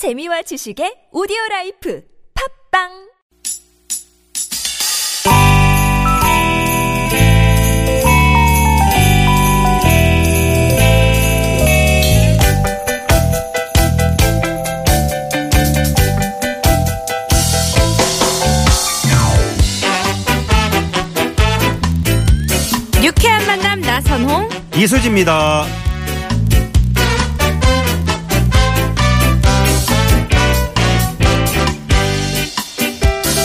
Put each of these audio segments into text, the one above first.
재미와 지식의 오디오 라이프 팝빵 유쾌한 만남 나선홍 이수지입니다.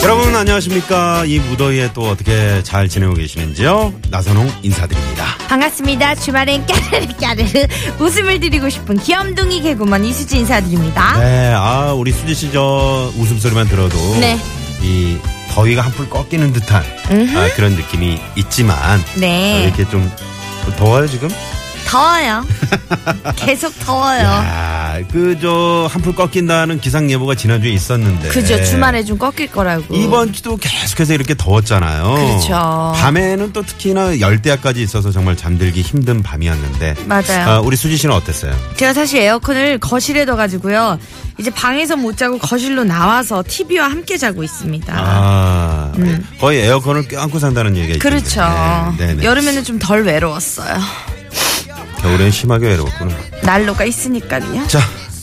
여러분 안녕하십니까? 이 무더위에 또 어떻게 잘 지내고 계시는지요? 나선홍 인사드립니다. 반갑습니다 주말엔 까르르 까르르 웃음을 드리고 싶은 귀염둥이 개구먼 이수지 인사드립니다 네, 아 우리 수지 씨 저 웃음소리만 들어도 네. 이 더위가 한풀 꺾이는 듯한 아, 그런 느낌이 있지만 네. 어, 이렇게 좀 더워요 지금? 더워요 계속 더워요 야, 그저 한풀 꺾인다는 기상 예보가 지난주에 있었는데 그죠 주말에 좀 꺾일 거라고 이번 주도 계속해서 이렇게 더웠잖아요. 그렇죠. 밤에는 또 특히나 열대야까지 있어서 정말 잠들기 힘든 밤이었는데. 맞아요 아, 우리 수지 씨는 어땠어요? 제가 사실 에어컨을 거실에 둬가지고요 이제 방에서 못 자고 거실로 나와서 TV와 함께 자고 있습니다 아, 거의 에어컨을 껴안고 산다는 얘기가 음. 그렇죠. 네, 네, 네. 여름에는 좀 덜 외로웠어요 겨울엔 심하게 외로웠구나. 난로가 있으니까요 자,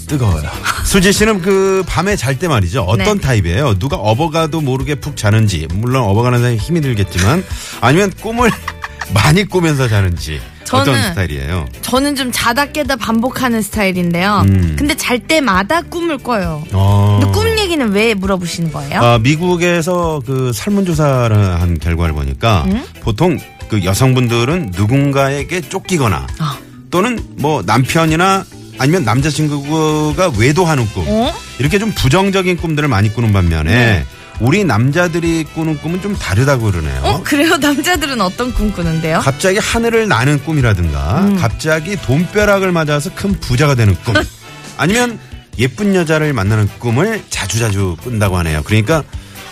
뜨거워요. 수지 씨는 그 밤에 잘 때 말이죠. 어떤 네. 타입이에요? 누가 업어가도 모르게 푹 자는지, 물론 업어가는 사람이 힘이 들겠지만, 아니면 꿈을 많이 꾸면서 자는지. 어떤 스타일이에요? 저는 좀 자다 깨다 반복하는 스타일인데요. 음. 근데 잘 때마다 꿈을 꿔요. 어. 근데 꿈 얘기는 왜 물어보시는 거예요? 아, 미국에서 그 설문조사를 한 결과를 보니까 음? 보통 그 여성분들은 누군가에게 쫓기거나 아. 또는 뭐 남편이나 아니면 남자친구가 외도하는 꿈 어? 이렇게 좀 부정적인 꿈들을 많이 꾸는 반면에 네. 우리 남자들이 꾸는 꿈은 좀 다르다고 그러네요. 어, 그래요? 남자들은 어떤 꿈 꾸는데요? 갑자기 하늘을 나는 꿈이라든가 음. 갑자기 돈벼락을 맞아서 큰 부자가 되는 꿈 아니면 예쁜 여자를 만나는 꿈을 자주자주 꾼다고 하네요. 그러니까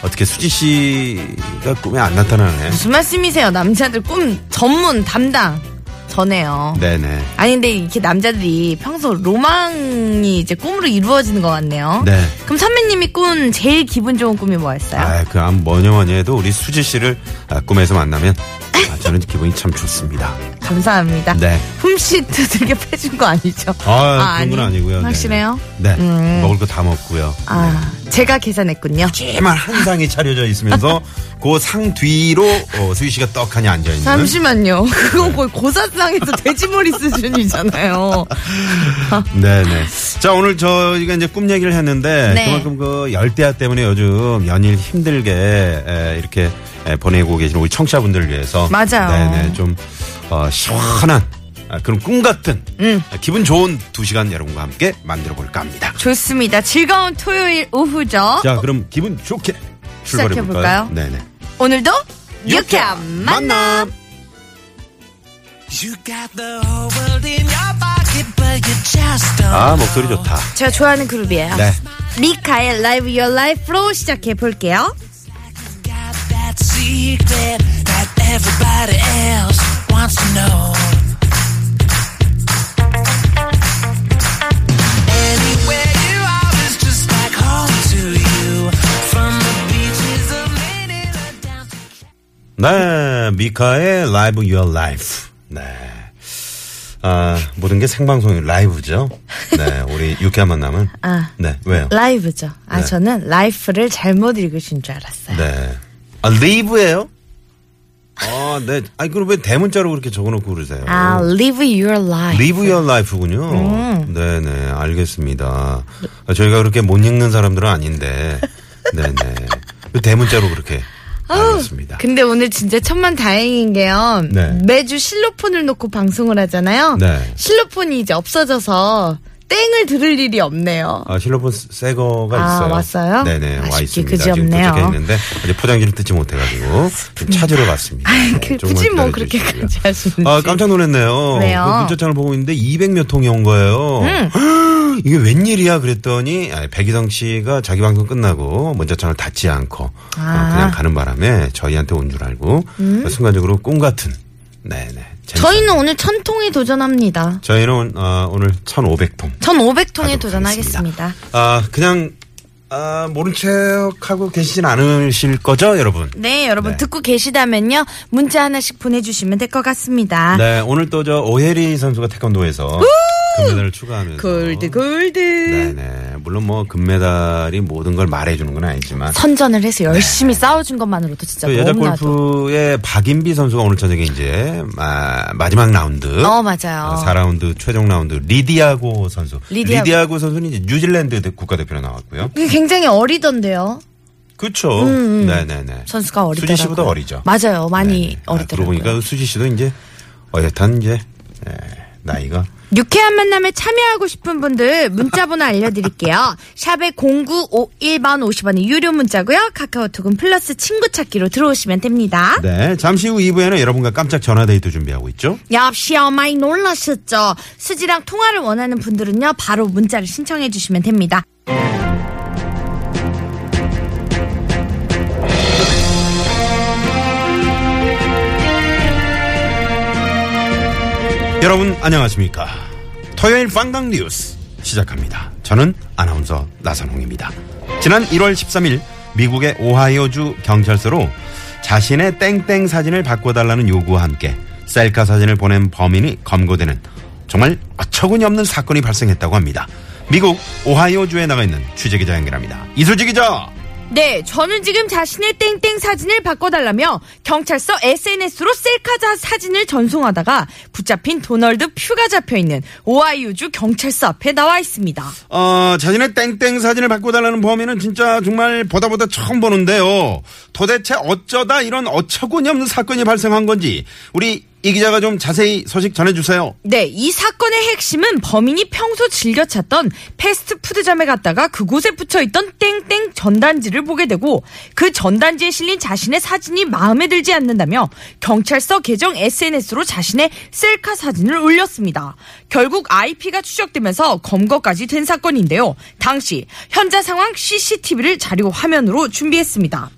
어떻게 수지 씨가 꿈에 안 나타나네. 무슨 말씀이세요? 남자들 꿈 전문 담당 전해요. 네네. 아니 근데 이렇게 남자들이 평소 로망이 이제 꿈으로 이루어지는 것 같네요. 네. 그럼 선배님이 꾼 제일 기분 좋은 꿈이 뭐였어요? 아, 그럼 뭐냐 뭐냐 해도 우리 수지 씨를 아, 꿈에서 만나면 아, 저는 기분이 참 좋습니다. 감사합니다. 네. 훔씨 두들겨 패준 거 아니죠? 아, 그런 건 아니. 아니고요. 네. 확실해요? 네. 음. 먹을 거 다 먹고요. 아, 제가 계산했군요. 찜한 한 상이 차려져 있으면서 그 상 뒤로 어, 수지 씨가 떡하니 앉아 있는. 잠시만요. 그건 거의 고사상에서 돼지머리 수준이잖아요. 네네. 자, 오늘 저희가 이제 꿈 얘기를 했는데 네. 그만큼 그 열대야 때문에 요즘 연일 힘들게 에, 이렇게 에, 보내고 계시는 우리 청취자분들을 위해서 맞아요. 네네. 좀 어, 시원한 아, 그런 꿈 같은 음. 아, 기분 좋은 두 시간 여러분과 함께 만들어 볼까 합니다. 좋습니다. 즐거운 토요일 오후죠. 자, 그럼 기분 좋게 출발해 볼까요? 시작해볼까요? 네네. 오늘도 유쾌한 만남. 아, 목소리 좋다. 제가 좋아하는 그룹이에요. 네. 미카의 Live Your Life로 시작해 볼게요. Secret that everybody else wants to know. Anywhere you are is just like home to you. From the beaches of Manila down to 네, 미카의 Live Your Life. 네. 아, 모든 게 생방송이 라이브죠. 네, 우리 유쾌한 만남은. 아. 네, 왜요? 라이브죠. 아, 네. 저는 라이프를 잘못 읽으신 줄 알았어요. 네. 아, 리브예요? 아, 네. 아니, 그럼 왜 대문자로 그렇게 적어놓고 그러세요? 아, Live Your Life. Live Your Life군요. 음. 네네, 알겠습니다. 아, 저희가 그렇게 못 읽는 사람들은 아닌데, 네네. 왜 대문자로 그렇게 알겠습니다. 근데 오늘 진짜 천만 다행인 게요. 네. 매주 실로폰을 놓고 방송을 하잖아요. 네. 실로폰이 이제 없어져서 땡을 들을 일이 없네요. 아, 실로폰 새 거가 아, 있어요. 왔어요? 네네, 와 있습니다. 그지 지금 없네요. 도착해 있는데, 아직 포장지를 뜯지 못해가지고, 좀 찾으러 갔습니다. 아이, 그, 굳이 뭐. 그렇게까지 하시는지. 아, 깜짝 놀랐네요. 왜요? 그 문자창을 보고 있는데 200몇 통이 온 거예요. 이게 웬일이야 그랬더니 아, 백희성 씨가 자기 방송 끝나고 문자창을 닫지 않고 어, 아. 음? 그냥 가는 바람에 저희한테 온 줄 알고 순간적으로 꿈 같은 네네. 저희는 오늘 천 통에 도전합니다. 저희는 어, 오늘 1,500통. 1,500통에 하도록 도전하겠습니다. 아 그냥 아, 모른 척하고 계시진 않으실 거죠, 여러분? 네, 여러분 네. 듣고 계시다면요. 문자 하나씩 보내주시면 될 것 같습니다. 네, 오늘 또 저 오혜리 선수가 태권도에서 금메달을 추가하면서 gold gold. 네네. 물론 뭐 금메달이 모든 걸 말해주는 건 아니지만 선전을 해서 열심히 싸워준 것만으로도 진짜 또 여자 너무나도. 골프의 박인비 선수가 오늘 저녁에 이제 마, 마지막 라운드 어, 맞아요. 4라운드 최종 라운드 리디아고 선수 리디아고. 리디아고 선수는 이제 뉴질랜드 대- 국가대표로 나왔고요. 이게 굉장히 어리던데요. 그렇죠. 네네네. 선수가 어리더라고요. 수지 씨보다 어리죠. 맞아요. 많이 네네. 아, 어리더라고요. 그러고 보니까 수지 씨도 이제 어엿한 이제 예, 나이가 유쾌한 만남에 참여하고 싶은 분들 문자 번호 알려드릴게요. 샵의 0951번 50원의 유료 문자고요. 카카오톡은 플러스 친구 찾기로 들어오시면 됩니다. 네 잠시 후 2부에는 여러분과 깜짝 전화 데이트 준비하고 있죠. 역시요 많이 놀라셨죠? 수지랑 통화를 원하는 분들은요 바로 문자를 신청해 주시면 됩니다. 여러분 안녕하십니까. 토요일 빵당 뉴스 시작합니다. 저는 아나운서 나선홍입니다. 지난 1월 13일 미국의 오하이오주 경찰서로 자신의 땡땡 사진을 바꿔달라는 요구와 함께 셀카 사진을 보낸 범인이 검거되는 정말 어처구니 없는 사건이 발생했다고 합니다. 미국 오하이오주에 나가 있는 취재기자 연결합니다. 이수지 기자. 네, 저는 지금 자신의 땡땡 사진을 바꿔달라며 경찰서 SNS로 셀카 자 사진을 전송하다가 붙잡힌 도널드 퓨가 잡혀있는 오하이오주 경찰서 앞에 나와 있습니다. 어, 자신의 땡땡 사진을 바꿔달라는 범인은 진짜 정말 보다 보다 처음 보는데요. 도대체 어쩌다 이런 어처구니 없는 사건이 발생한 건지 우리 이 기자가 좀 자세히 소식 전해주세요. 네, 이 사건의 핵심은 범인이 평소 즐겨 찾던 패스트푸드점에 갔다가 그곳에 붙여있던 땡땡 전단지를 보게 되고 그 전단지에 실린 자신의 사진이 마음에 들지 않는다며 경찰서 계정 SNS로 자신의 셀카 사진을 올렸습니다. 결국 IP가 추적되면서 검거까지 된 사건인데요. 당시 현재 상황 CCTV를 자료 화면으로 준비했습니다.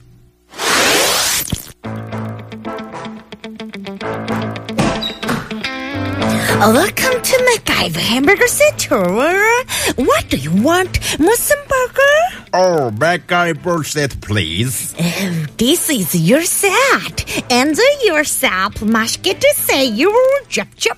Welcome to MacGyver Hamburger Tour. What do you want? 무슨 burger? Oh, MacGyver set please. Oh, this is your set. Enjoy yourself. 맛있게 드세요. 짭짭.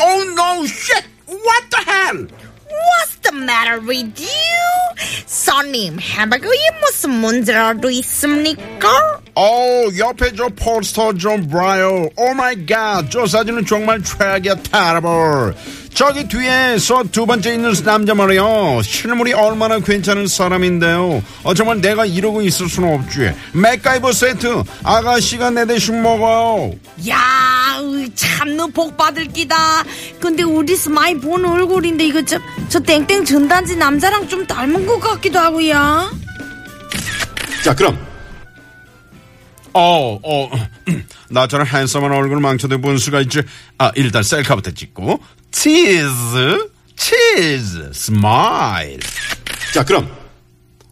Oh no, shit! What the hell? What's the matter with you? 손님, 햄버거에 무슨 문제라도 있습니까? 어, 옆에 저 포스터 좀 봐요. 오 마이 갓, 저 사진은 정말 최악이야, terrible. 저기 뒤에 서 두 번째 있는 남자 말이요. 실물이 얼마나 괜찮은 사람인데요. 어, 정말 내가 이러고 있을 수는 없지. 맥가이버 세트, 아가씨가 내 대신 먹어요. 야, 참 너 복 받을 끼다. 근데 어디서 많이 본 얼굴인데 이거 저, 저 땡땡 전단지 남자랑 좀 닮은 것 같기도 하고요. 자, 그럼. 어, 어, 나처럼 핸섬한 얼굴 망쳐도 본 수가 있지. 아, 일단 셀카부터 찍고. 치즈, 치즈, smile. 자, 그럼.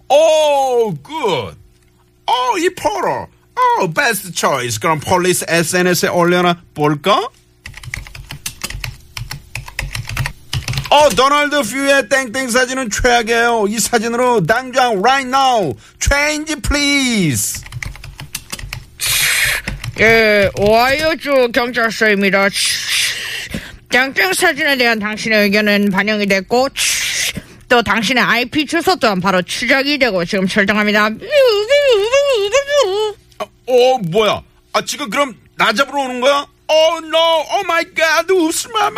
oh, good. 어, 이 포로. 어, best choice. 그럼 police SNS에 올려놔 볼까? 어, 도널드 퓨의 땡땡 사진은 최악이에요. 이 사진으로 당장 right now change please. 예, 오하이오주 경찰서입니다. 땡땡 사진에 대한 당신의 의견은 반영이 됐고, 또 당신의 IP 주소 또한 바로 추적이 되고 지금 설정합니다. 어, 어, 뭐야? 아, 지금 그럼 나 잡으러 오는 거야? Oh no, oh my god, 우스 마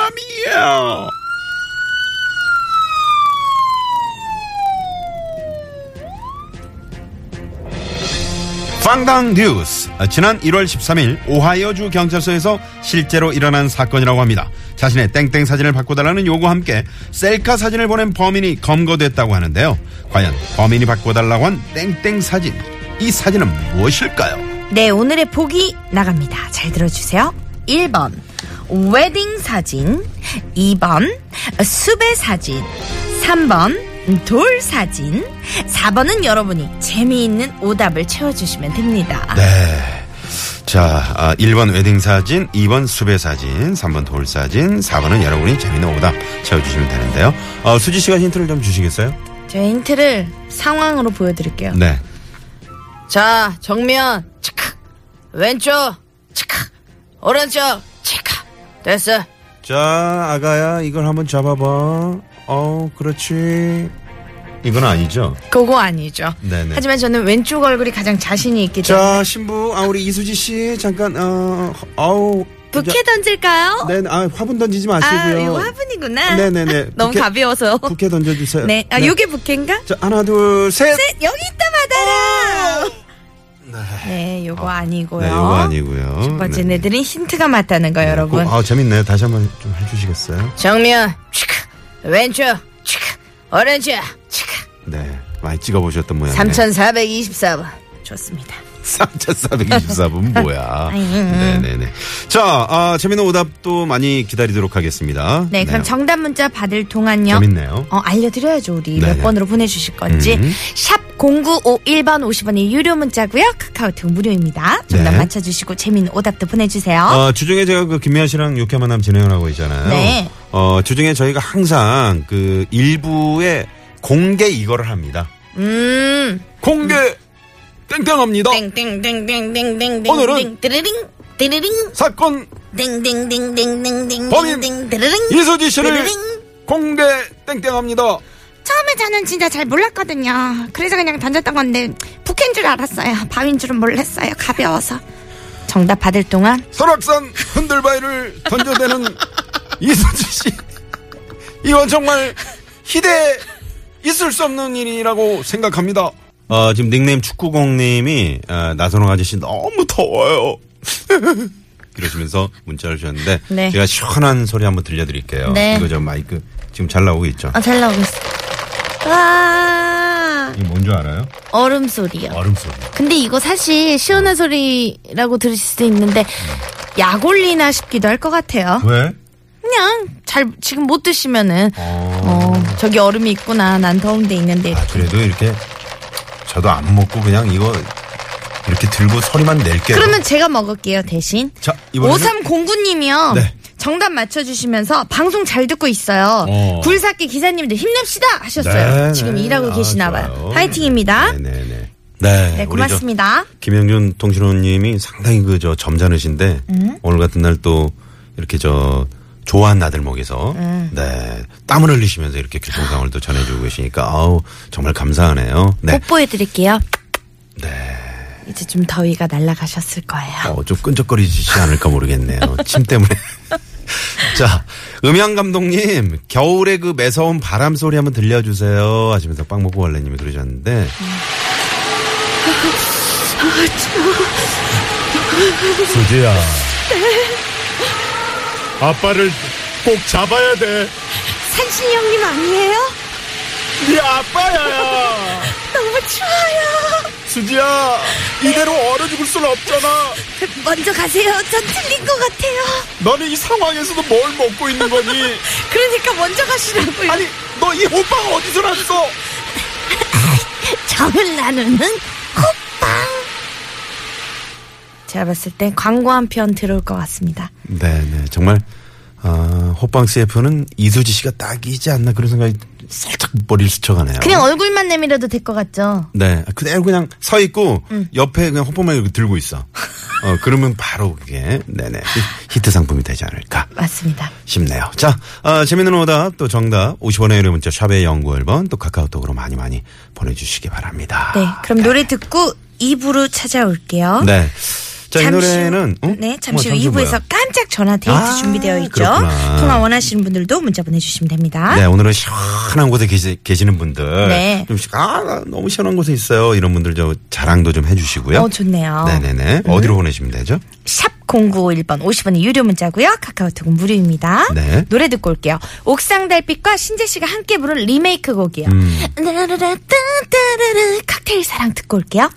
빵당 뉴스. 아, 지난 1월 13일 오하이오주 경찰서에서 실제로 일어난 사건이라고 합니다. 자신의 땡땡 사진을 바꿔달라는 요구와 함께 셀카 사진을 보낸 범인이 검거됐다고 하는데요. 과연 범인이 바꿔달라고 한 땡땡 사진. 이 사진은 무엇일까요? 네, 오늘의 보기 나갑니다. 잘 들어주세요. 1번, 웨딩 사진. 2번, 수배 사진. 3번, 돌 사진. 4번은 여러분이 재미있는 오답을 채워주시면 됩니다. 네. 자, 아, 1번 웨딩 사진, 2번 수배 사진, 3번 돌 사진, 4번은 여러분이 재미있는 오답 채워주시면 되는데요. 어, 수지 씨가 힌트를 좀 주시겠어요? 제가 힌트를 상황으로 보여드릴게요. 네. 자, 정면, 치카. 왼쪽, 치카. 오른쪽, 치카. 됐어. 자, 아가야, 이걸 한번 잡아봐. 어, 그렇지. 이건 아니죠? 그거 아니죠. 네네. 하지만 저는 왼쪽 얼굴이 가장 자신이 있기 때문에. 자, 신부, 아, 우리 이수지 씨, 잠깐, 어, 어우. 부케 던질까요? 네, 아, 화분 던지지 아, 마시고요. 이거 화분이구나. 네네네. 너무 부케- 가벼워서. 부케 던져주세요. 네. 아, 요게 부케인가? 자, 하나, 둘, 셋. 셋, 여기 있다 받아라. 네, 요거 아니고요. 네, 이거 아니고요. 첫 번째 네. 애들은 힌트가 맞다는 거예요, 여러분. 아, 재밌네요. 다시 한번 좀 해주시겠어요? 정면, 치카. 왼쪽, 치카. 오른쪽, 치카. 네. 많이 찍어보셨던 모양이네. 3424번. 좋습니다. 3424분 뭐야. 아잉. 네네네. 자, 아, 재밌는 오답도 많이 기다리도록 하겠습니다. 네, 그럼 정답 문자 받을 동안요. 재밌네요. 어, 알려드려야죠, 우리. 네네. 몇 번으로 보내주실 건지. 음. 샵 0951번 50원이 유료 문자고요 카카오톡 무료입니다. 정답 네. 맞춰주시고 재미있는 오답도 보내주세요. 어, 주중에 제가 그 김미아 씨랑 유쾌한 만남 진행을 하고 있잖아요. 네. 어, 주중에 저희가 항상 그 일부에 공개 이거를 합니다. 음. 공개 땡땡합니다. 땡땡땡땡땡땡땡. 오늘은. 띠르링. 사건 땡땡땡땡땡땡. 범인 띠르링. 이수지 씨를. 공개 땡땡합니다. 처음에 저는 진짜 잘 몰랐거든요. 그래서 그냥 던졌던 건데 북한 줄 알았어요. 밤인 줄은 몰랐어요. 가벼워서. 정답 받을 동안 설악산 흔들바위를 던져대는 이수지 씨. 이건 정말 희대 있을 수 없는 일이라고 생각합니다. 어, 지금 닉네임 축구공님이 어, 나선홍 아저씨 너무 더워요. 이러시면서 문자를 주셨는데 네. 제가 시원한 소리 한번 들려드릴게요. 네. 이거 저 마이크 지금 잘 나오고 있죠. 아, 잘 나오고 있어. 와 이게 뭔 줄 알아요? 얼음 소리요. 얼음 소리. 근데 이거 사실 시원한 소리라고 들으실 수도 있는데 약올리나 싶기도 할 것 같아요. 왜? 그냥 잘 지금 못 드시면은 어. 어 저기 얼음이 있구나. 난 더운데 있는데 아, 그래도 이렇게 저도 안 먹고 그냥 이거 이렇게 들고 소리만 낼게요. 그러면 제가 먹을게요 대신. 자, 이번에는 5309님이요. 네. 정답 맞춰주시면서 방송 잘 듣고 있어요. 어. 굴삭기 기사님들 힘냅시다 하셨어요. 네, 지금 네. 일하고 아, 계시나 좋아요. 봐요. 화이팅입니다. 네 네네. 네, 네, 우리 저 고맙습니다. 김영준 통신호님이 상당히 그 저 점잖으신데 음? 오늘 같은 날 또 이렇게 저 좋아한 나들목에서 음. 네 땀을 흘리시면서 이렇게 교통 상황을 또 전해주고 계시니까 아우 정말 감사하네요. 네. 뽀뽀해 드릴게요. 네. 이제 좀 더위가 날아가셨을 거예요. 어, 좀 끈적거리지 않을까 모르겠네요. 침 때문에. 자, 음향 감독님, 겨울에 그 매서운 바람 소리 한번 들려주세요. 하시면서 빵 먹고 원래님이 그러셨는데. 수지야. 아빠를 꼭 잡아야 돼. 산신이 형님 아니에요? 네 아빠야. 너무 추워요. 수지야. 이대로 얼어 죽을 순 없잖아. 먼저 가세요. 전 틀린 것 같아요. 너는 이 상황에서도 뭘 먹고 있는 거니? 그러니까 먼저 가시라고요. 아니, 너 이 호빵 어디서 났어? 정을 나누는 호빵. 제가 봤을 땐 광고 한 편 들어올 것 같습니다. 네 네. 정말, 아, 호빵 CF는 이수지 씨가 딱이지 않나 그런 생각이 살짝 머리를 스쳐가네요. 그냥 얼굴만 내밀어도 될 것 같죠? 네. 그대로 그냥 서 있고, 옆에 그냥 호빵만 이렇게 들고 있어. 어, 그러면 바로 그게, 네네. 히- 히트 상품이 되지 않을까. 맞습니다. 싶네요. 자, 어, 재밌는 오답 또 정답 50원의 유료 문자 샵의 연구 앨범 또 카카오톡으로 많이 많이 보내주시기 바랍니다. 네, 그럼 노래 듣고 2부로 찾아올게요. 네. 자, 이 노래는 어? 네, 잠시 후 어머, 2부에서 뭐야? 깜짝 전화 데이트 아, 준비되어 있죠. 그렇구나. 통화 원하시는 분들도 문자 보내주시면 됩니다. 네, 오늘은 시원한 곳에 계시, 계시는 분들. 네. 좀, 시- 아, 나 너무 시원한 곳에 있어요. 이런 분들 저 자랑도 좀 해주시고요. 어, 좋네요. 네네네. 어디로 보내시면 되죠? 샵 0951번 50원의 유료 문자고요. 카카오톡은 무료입니다. 네. 노래 듣고 올게요. 옥상 달빛과 신재 씨가 함께 부른 리메이크 곡이요. 음. 칵테일 사랑 듣고 올게요.